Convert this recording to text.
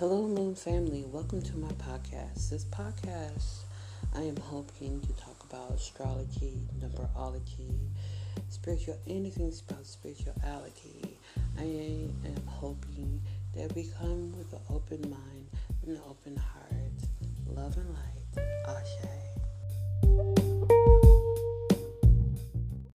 Hello, Moon family. Welcome to my podcast. This podcast, I am hoping to talk about astrology, numerology, spiritual, anything about spirituality. I am hoping that we come with an open mind and an open heart. Love and light.